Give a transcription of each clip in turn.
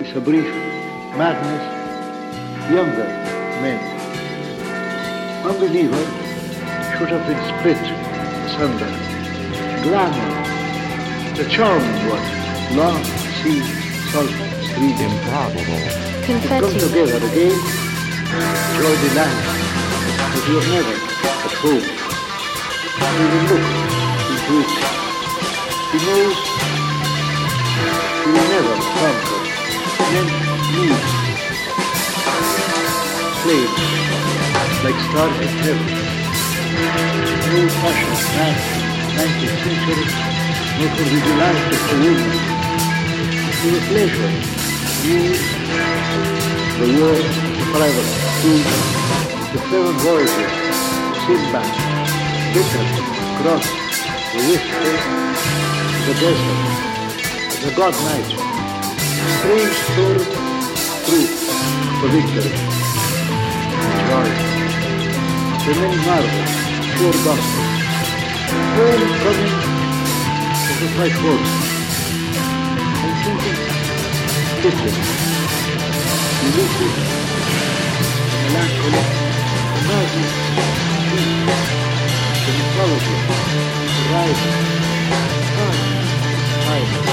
is a brief madness, younger men. Unbeliever should have been split asunder. Glamour, the charming one, long sea, salt stream. Improbable. Confetti. Come together again, joy delight, but you are never at home. He will look into it. He knows he will never conquer. Like stars in heaven. No passion, man, 19th century, no for the delight of a woman. For the pleasure, you the war, the food, the seven voyages, Sinbad, Bitter, Cross, the whisper, the desert, the god night, strange story, truth, for victory, joy, the many marvels, pure gospel, homecoming of the white horse, and thinking, different. The melancholy, magic, the mythology, the rising, time, time,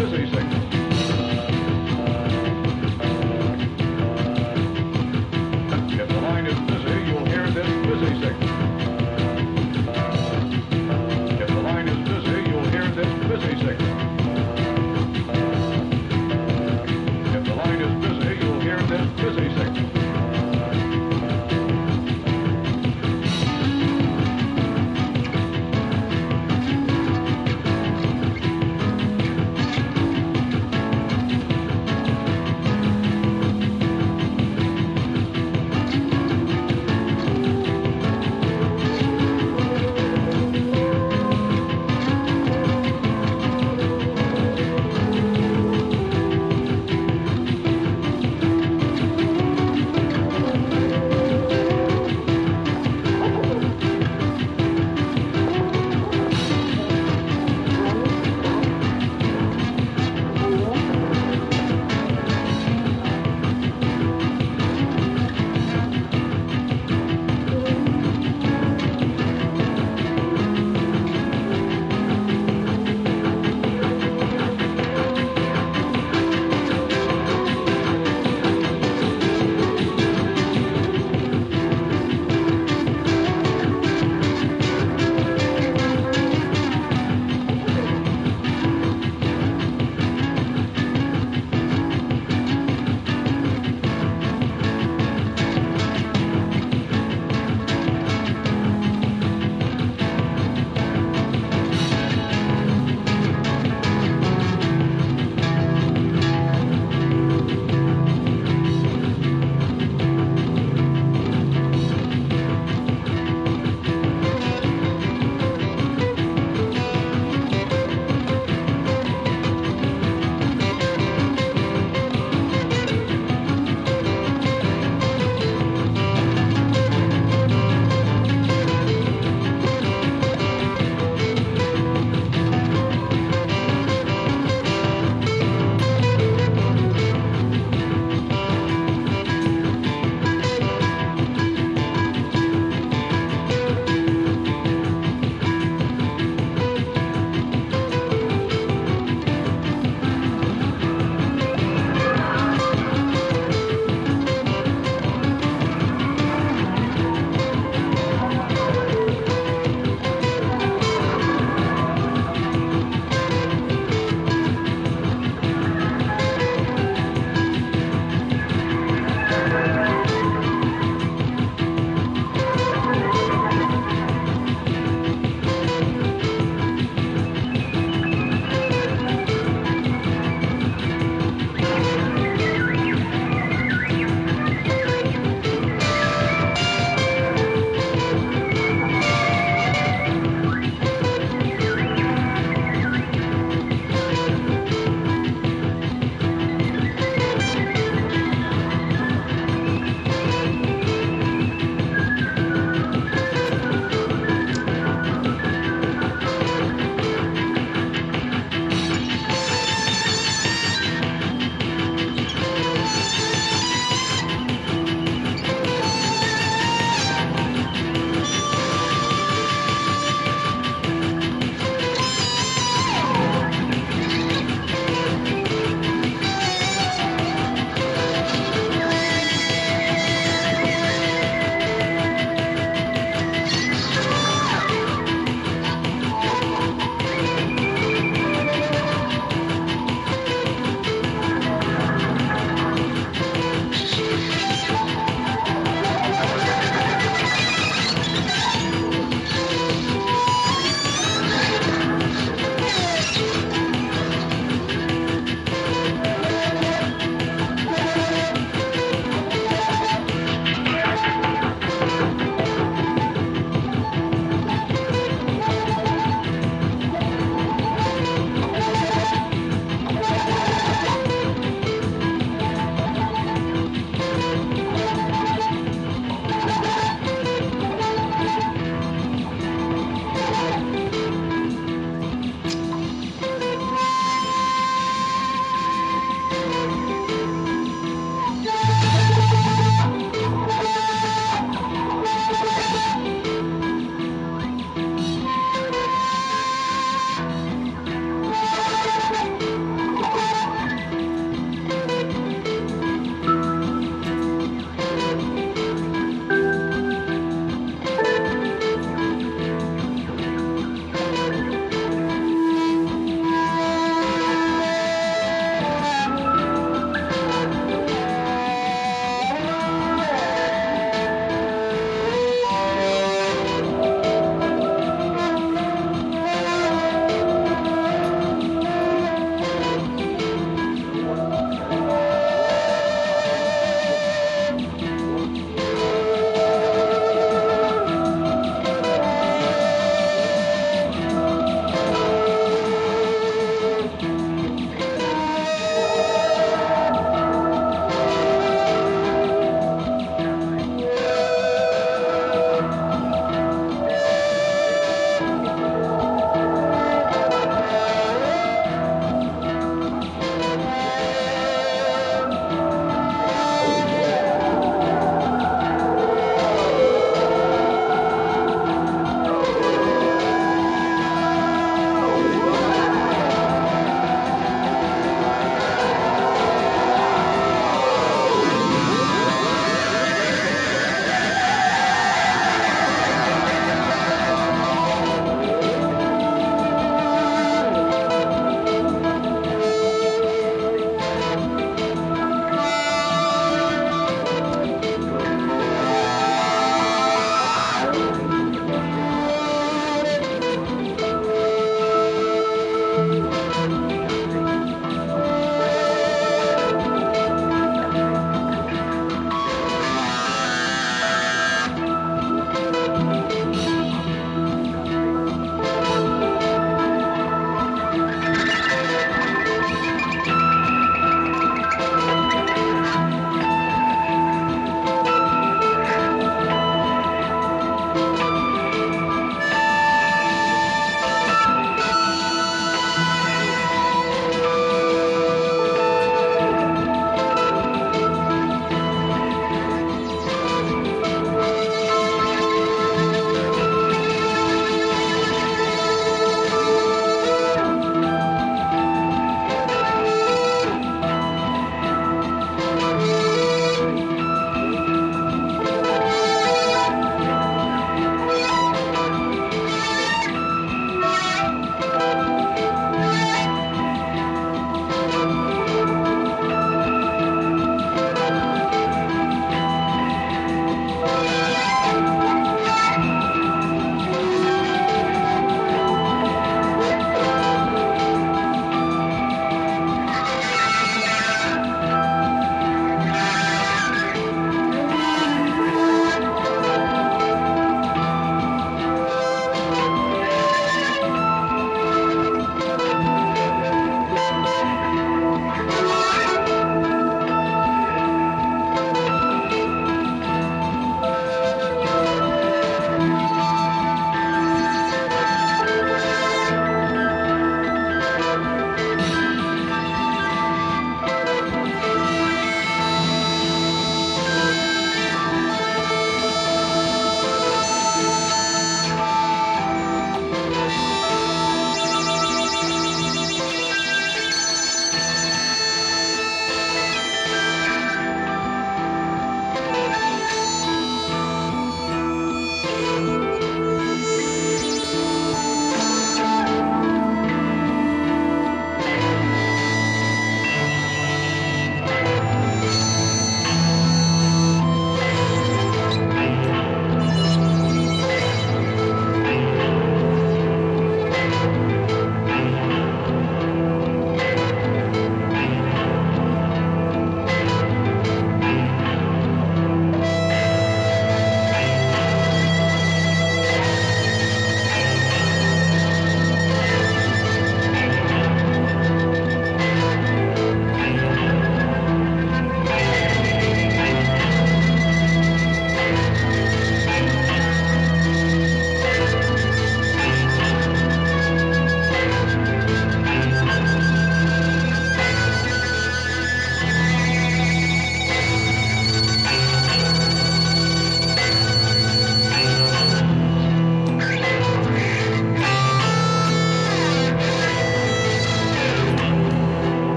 Mississippi.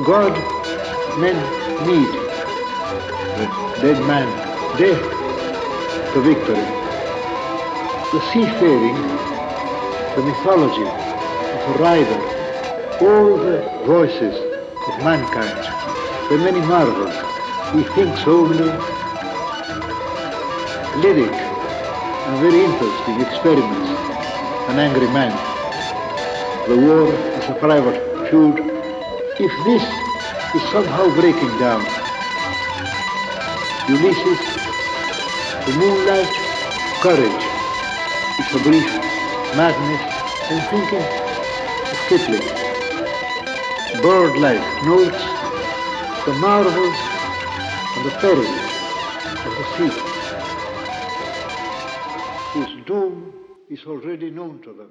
A God men need. The dead man, death to victory. The seafaring, the mythology a rider, all the voices of mankind, the many marvels, he thinks only lyric and very interesting experiments, an angry man, the war as a private feud. If this is somehow breaking down, Ulysses, the moonlight, courage, is a brief madness and thinking of Kipling. Bird-like notes, the marvels and the perils of the sea whose doom is already known to them.